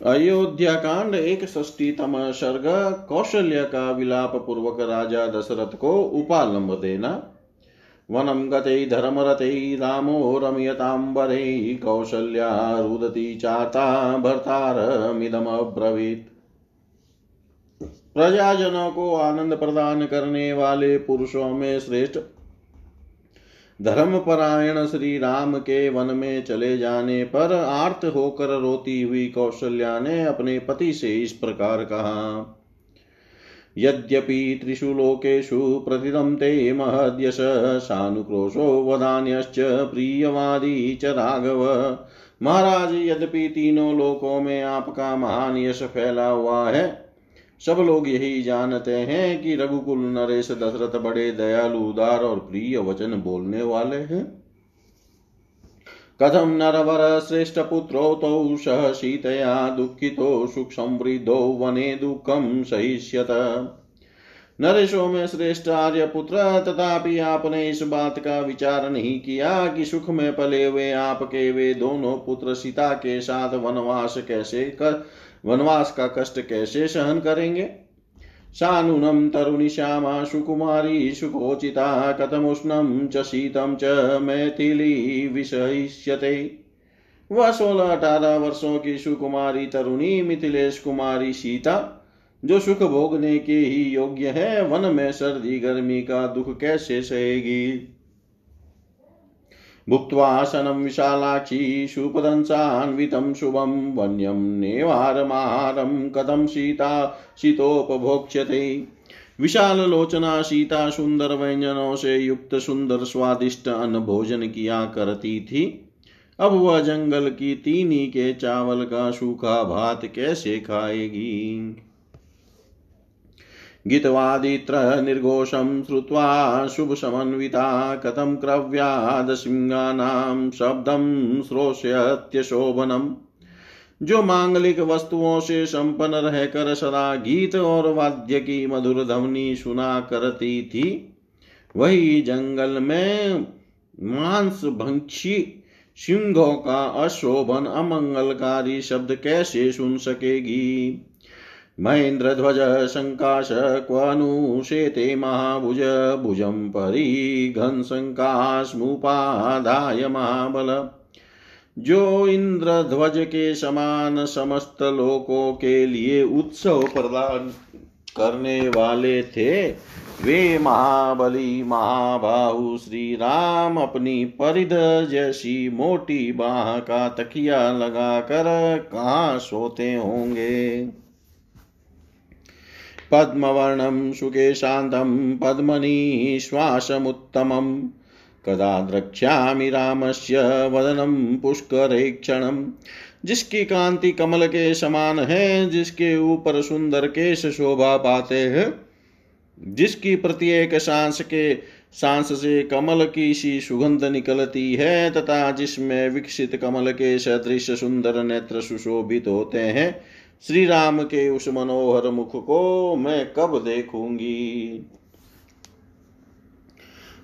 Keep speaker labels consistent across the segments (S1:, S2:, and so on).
S1: अयोध्या कांड एक षष्टीतम सर्ग कौशल्य का विलाप पूर्वक राजा दशरथ को उपालंब देना। वनम गते धर्मरते रामो रमयतांबरे कौशल्या रुदती चाता भर्तारमिदमब्रवीत्। प्रजाजनों को आनंद प्रदान करने वाले पुरुषों में श्रेष्ठ धर्मपरायण श्री राम के वन में चले जाने पर आर्त होकर रोती हुई कौशल्या ने अपने पति से इस प्रकार कहा, यद्यपि त्रिषु लोकेषु प्रतिदं ते महद्यश, सानुक्रोशो वदान्यश्च प्रियवादी च राघव। महाराज, यद्यपि तीनों लोकों में आपका महान यश फैला हुआ है सब लोग यही जानते हैं कि रघुकुल नरेश दशरथ बड़े दयालु, उदार और प्रिय वचन बोलने वाले हैं। कथम नरवर श्रेष्ठ पुत्रो तो सह सीतया दुखितो सुख समृद्धो वने दुखम सहिष्यत। नरेशों में श्रेष्ठ आर्य पुत्र, तथापि आपने इस बात का विचार नहीं किया कि सुख में पले हुए आपके वे दोनों पुत्र सीता के साथ वनवास कैसे कर, वनवास का कष्ट कैसे सहन करेंगे? शानुनं तरुणी श्यामा सुकुमारी सुखोचिता कथमुष्णं च शीतं च मैथिली विषयिष्यते वह सोलह अठारह वर्षों की सुकुमारी तरुणी मिथिलेश कुमारी सीता जो सुख भोगने के ही योग्य है, वन में सर्दी, गर्मी का दुख कैसे सहेगी? भुक्त्वासनं विशालाक्षी सुपदंसान्वितं शुभं, वन्यं नेवारमाहारं, कथं सीता शीतोपभोक्ष्यते? विशाल लोचना, सीता सुंदर व्यंजनों से युक्त, सुंदर स्वादिष्ट अन्न भोजन किया करती थी। अब वह जंगल की तीनी के चावल का सूखा भात कैसे खाएगी? गीतवादित्र निर्घोषं श्रुत्वा शुभसमन्विता कथं क्रव्यादसिंहानां शब्दं श्रोष्यत्यशोभनम्। जो मांगलिक वस्तुओं से संपन्न रहकर सदा गीत और वाद्य की मधुर ध्वनि सुना करती थी, वही जंगल में मांस भंक्षी सिंहों का अशोभन अमंगलकारी शब्द कैसे सुन सकेगी? महेन्द्रध्वज शङ्काश क्वनुशेते महाभुज भुजं परिघनशङ्कास्मुपादाय महाबल। जो इंद्रध्वज के समान समस्त लोकों के लिए उत्सव प्रदान करने वाले थे, वे महाबली महाबाहु श्री राम अपनी परिध जैसी मोटी बाह का तकिया लगाकर कहाँ सोते होंगे? पद्मवर्णं सुखे शान्तं पद्मनीश्वासमुत्तमम् कदा द्रक्ष्यामि रामस्य वदनं पुष्करे जिसकी कांति कमल के समान है, जिसके ऊपर सुंदर केश शोभा पाते हैं, जिसकी प्रत्येक सांस के, सांस से कमल की सी सुगंध निकलती है, तथा जिसमें विकसित कमल के सदृश सुंदर नेत्र सुशोभित होते हैं श्री राम के उस मनोहर मुख को मैं कब देखूँगी?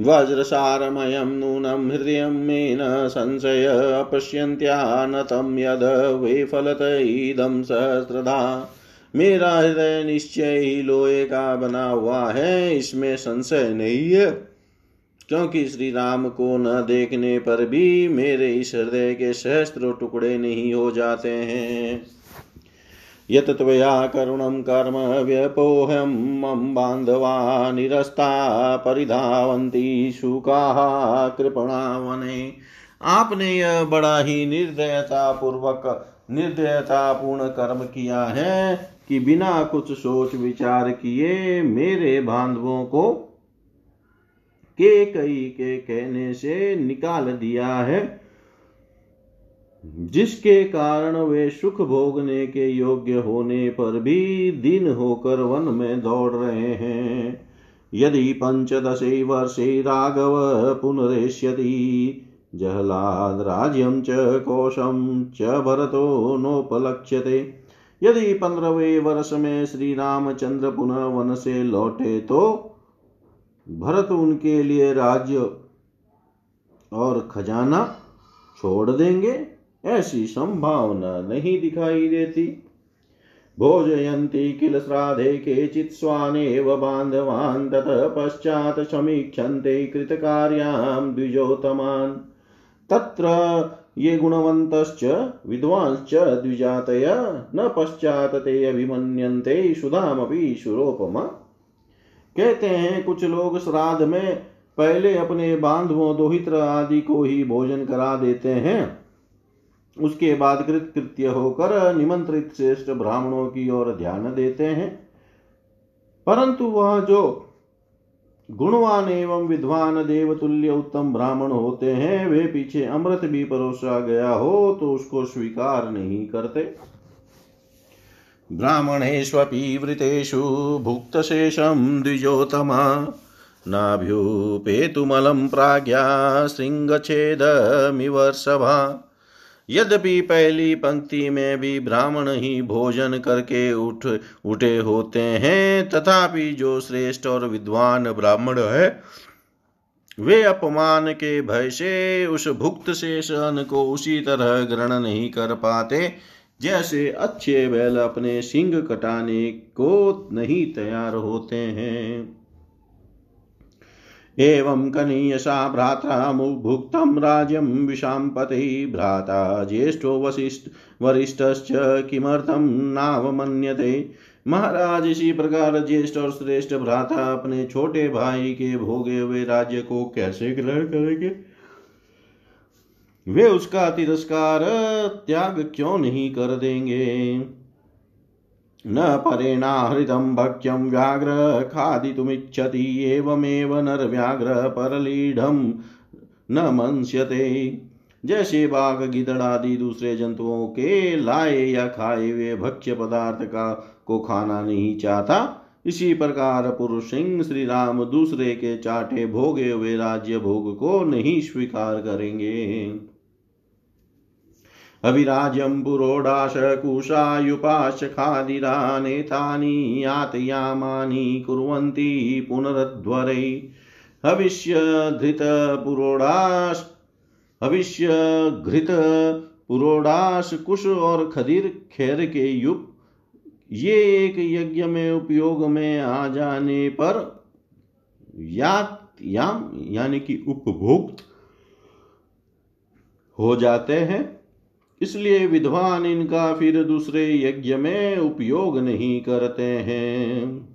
S1: वज्रसारमयं नूनं हृदयं मे न संशय अपश्यन्त्या न तं इदं सहस्रधा। मेरा हृदय निश्चय ही लोहे का बना हुआ है, इसमें संशय नहीं है। क्योंकि श्री राम को न देखने पर भी मेरे इस हृदय के सहस्त्र टुकड़े नहीं हो जाते हैं। यत त्वया करुणं कर्म व्यपोहं, मम बान्धवा निरस्ता परिधावन्ति शुकाः कृपणा वने आपने यह बड़ा ही निर्दयता पूर्वक निर्दयता पूर्ण कर्म किया है कि बिना कुछ सोच विचार किए मेरे बांधवों को के कई के कहने से निकाल दिया है। जिसके कारण वे सुख भोगने के योग्य होने पर भी दिन होकर वन में दौड़ रहे हैं। यदि पंचदशे वर्षे राघव पुनरेष्यति, जहलाद राज्यम च कोशम च भरतो नोपलक्ष्यते। यदि पंद्रहवें वर्ष में श्री रामचंद्र पुनः वन से लौटे तो भरत उनके लिए राज्य और खजाना छोड़ देंगे। ऐसी संभावना नहीं दिखाई देती। भोजयन्ति किल श्राद्धे केचित् स्वानेव बान्धवान् ततः पश्चात् समीक्षन्ते कृतकार्यां द्विजोत्तमान्। तत्र ये गुणवन्तश्च, विद्वांश्च द्विजातय, न पश्चात ते अभिमन्यन्ते सुधामपि सुरोपमा। कहते हैं, कुछ लोग श्राद्ध में पहले अपने बांधवों, दोहित्र आदि को ही भोजन करा देते हैं। उसके बाद कृत कृत्य होकर निमंत्रित श्रेष्ठ ब्राह्मणों की ओर ध्यान देते हैं। परंतु वह जो गुणवान एवं विद्वान देवतुल्य उत्तम ब्राह्मण होते हैं, वे पीछे अमृत भी परोसा गया हो तो उसको स्वीकार नहीं करते। ब्राह्मणेष्वपि वृतेषु भुक्तशेषं द्विजोतमा नाभ्युपेतुमलं प्राज्ञा शृङ्गच्छेदमिवर्षभा यद्यपि पहली पंक्ति में भी ब्राह्मण ही भोजन करके उठ, उठे होते हैं, तथापि जो श्रेष्ठ और विद्वान ब्राह्मण है, वे अपमान के भय से, उस भुक्त शेष अन्न को उसी तरह ग्रहण नहीं कर पाते, जैसे अच्छे बैल अपने सिंग कटाने को नहीं तैयार होते हैं। एवं कनीयसा भ्राता भुक्तं राज्यं विशाम्पति भ्राता ज्येष्ठो वशिष्ठ वरिष्ठश्च किमर्थं नावमन्यते। महाराज इसी प्रकार ज्येष्ठ और श्रेष्ठ भ्राता अपने छोटे भाई के भोगे हुए राज्य को कैसे ग्रहण करेंगे? वे उसका तिरस्कार त्याग क्यों नहीं कर देंगे? न परेणाहृतं भक्ष्यं व्याघ्र खादितुमिच्छति, एवमेव नरव्याघ्र परलीढं न मंस्यते जैसे बाघ गिदड़ आदि दूसरे जंतुओं के लाए या खाए हुए भक्ष्य पदार्थ का को खाना नहीं चाहता। इसी प्रकार पुरुष सिंह श्री राम दूसरे के चाटे भोगे हुए राज्य भोग को नहीं स्वीकार करेंगे। अविराज्यं पुरोडाशकुशायुपाश्च खादिरानेतानि यातयामानि कुर्वन्ति पुनरध्वरै। हविष्यधृतपुरोडाश हविष्यघृत पुरोडाश कुश और खदीर खैर के युग ये एक यज्ञ में उपयोग में आ जाने पर याम यानी कि उपभोक्त हो जाते हैं। इसलिए विद्वान इनका फिर दूसरे यज्ञ में उपयोग नहीं करते हैं।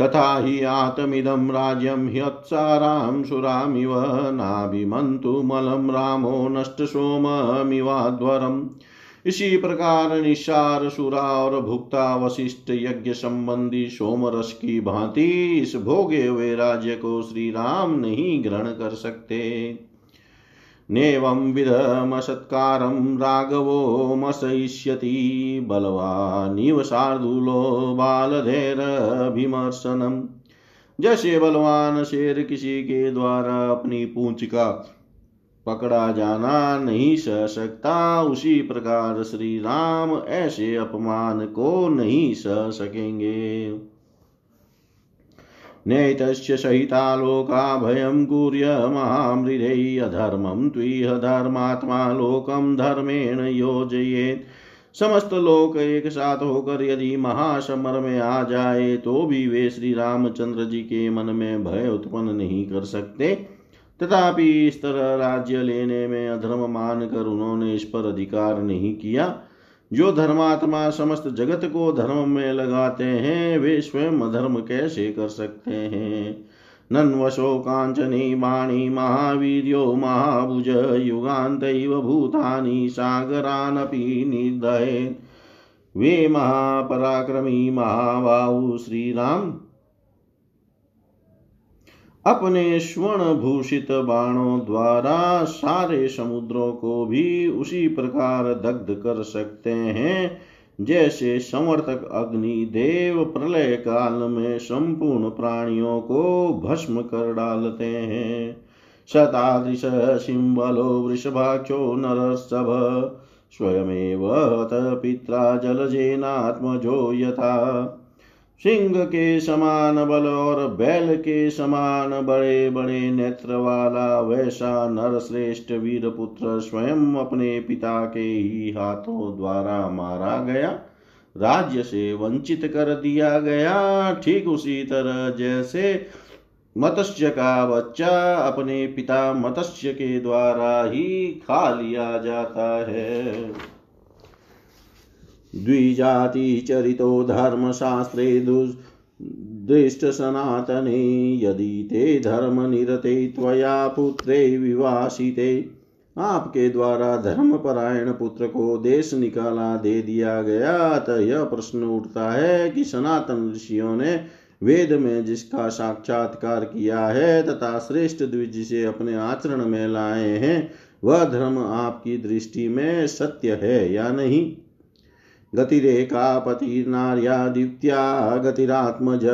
S1: तथा ही आतमिदं राज्यं ह्यत्सारां सुरामिव नाभिमन्तु मलं रामो नष्टसोममिवाध्वरम् इसी प्रकार निशार, सुरा और भुक्ता वशिष्ठ यज्ञ संबंधी सोमरस की भांति इस भोगे हुए राज्य को श्री राम नहीं ग्रहण कर सकते। नेवं विधमसत्कारं राघवोमशयिष्यति बलवानिव शार्दूलो बालधेरभिमर्शनम्। जैसे बलवान शेर किसी के द्वारा अपनी पूंछ का पकड़ा जाना नहीं सह सकता उसी प्रकार श्री राम ऐसे अपमान को नहीं सह सकेंगे नेतस्य सहिता लोका भयं कुर्यमामृधै अधर्मं त्विह धर्मात्मा लोकं धर्मेण योजयेत्। समस्त लोक एक साथ होकर यदि महासमर में आ जाए तो भी वे श्री रामचंद्र जी के मन में भय उत्पन्न नहीं कर सकते। तथापि इस तरह राज्य लेने में अधर्म मानकर उन्होंने इस पर अधिकार नहीं किया। जो धर्मात्मा समस्त जगत को धर्म में लगाते हैं, वे स्वयं धर्म कैसे कर सकते हैं? नन्वशो कांचनी वाणी महावीर्यो महाभुज युगांत भूतानी भूतानि सागरानपि निर्दय वे महापराक्रमी महाबाहु श्रीराम अपने स्वर्ण भूषित बाणों द्वारा सारे समुद्रों को भी उसी प्रकार दग्ध कर सकते हैं, जैसे समर्थक अग्नि देव प्रलय काल में संपूर्ण प्राणियों को भस्म कर डालते हैं। शतादृश सिंबलो वृषभाक्षो नरसभ, स्वयमेव पित्रा जलजेनात्मजो यथा। सिंह के समान बल और बैल के समान बड़े बड़े नेत्र वाला वैसा नर श्रेष्ठ वीर पुत्र स्वयं अपने पिता के ही हाथों द्वारा मारा गया, राज्य से वंचित कर दिया गया। ठीक उसी तरह जैसे मत्स्य का बच्चा अपने पिता मत्स्य के द्वारा ही खा लिया जाता है। द्विजातिचरितो धर्मशास्त्रे दृष्टसनातने, यदि ते धर्मनिरते त्वया पुत्रे विवासिते। आपके द्वारा धर्मपरायण पुत्र को देश निकाला दे दिया गया। अतः यह प्रश्न उठता है कि सनातन ऋषियों ने वेद में जिसका साक्षात्कार किया है तथा श्रेष्ठ द्विज से अपने आचरण में लाए हैं, वह धर्म आपकी दृष्टि में सत्य है या नहीं? गतिरेका पतिर्नार्या द्वित्या गतिरात्मज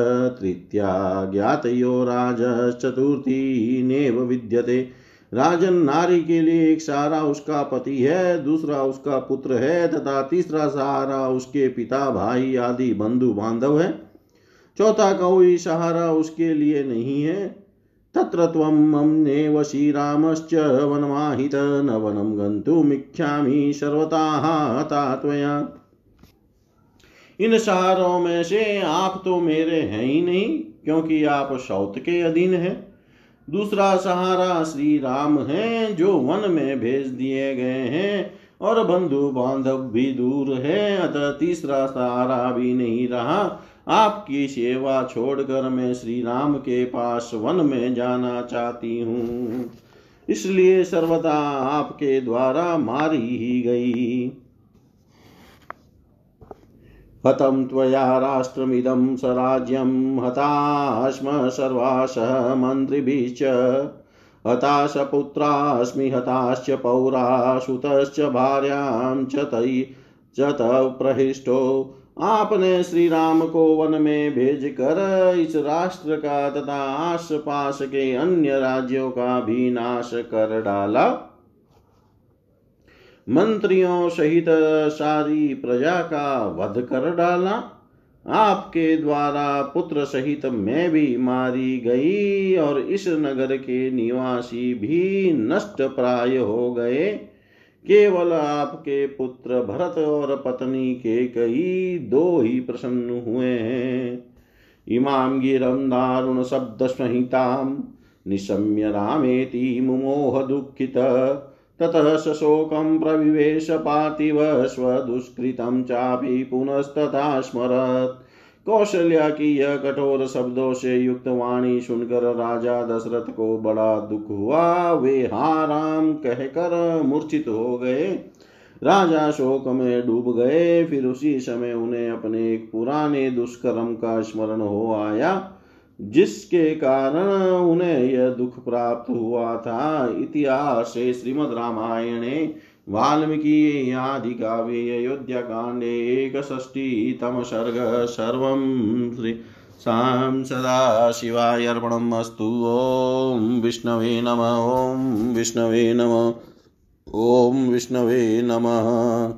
S1: तृतीया ज्ञातयो राजश्चतुर्थी नेव विद्यते। राजन नारी के लिए एक सहारा उसका पति है, दूसरा उसका पुत्र है, तथा तीसरा सहारा उसके पिता, भाई आदि बंधु बांधव है। चौथा कोई सहारा उसके लिए नहीं है। तत्र त्वं वशी रामश्च वनमाहित न वनं गन्तुमिच्छामि सर्वता त्वया। इन सारों में से आप तो मेरे हैं ही नहीं, क्योंकि आप शौत के अधीन हैं। दूसरा सहारा श्री राम है, जो वन में भेज दिए गए हैं, और बंधु बांधव भी दूर है, अतः तीसरा सहारा भी नहीं रहा। आपकी सेवा छोड़कर मैं श्री राम के पास वन में जाना चाहती हूँ। इसलिए सर्वदा आपके द्वारा मारी ही गई। हतं त्वया राष्ट्रमिदं स्वराज्यं हताश्म सर्वाशः मन्त्रिभिश्च। हताश पुत्रास्मि, हताश्च पौरा सुतश्च भार्यां च च प्रहिष्टो। आपने श्री राम को वन में भेज कर इस राष्ट्र का तथा आस पास के अन्य राज्यों का भी नाश कर डाला। मंत्रियों सहित सारी प्रजा का वध कर डाला। आपके द्वारा पुत्र सहित मैं भी मारी गई और इस नगर के निवासी भी नष्ट प्राय हो गए। केवल आपके पुत्र भरत और पत्नी के कई दो ही प्रसन्न हुए हैं। इमाम गिरम दारुण शब्द संहिताम निशम्य रामेति मुमोह दुखित। ततः सशोकं प्रविवेश पार्थिव स्वदुष्कृतं चापि पुनस्तथा स्मरत्। कौशल्या की यह कठोर शब्दों से युक्त वाणी सुनकर राजा दशरथ को बड़ा दुख हुआ। वे हा राम कहकर मूर्छित हो गए। राजा शोक में डूब गए। फिर उसी समय उन्हें अपने एक पुराने दुष्कर्म का स्मरण हो आया। जिसके कारण उन्हें यह दुख प्राप्त हुआ था। इतिहास श्रीमद रामायणे, वाल्मीकि आदि काव्ये अयोध्या कांडे एक तम सर्ग सर्व श्री सां सदा शिवाय अर्पणम् अस्तु। ॐ विष्णवे नम। ॐ विष्णवे नम। ॐ विष्णवे नमः।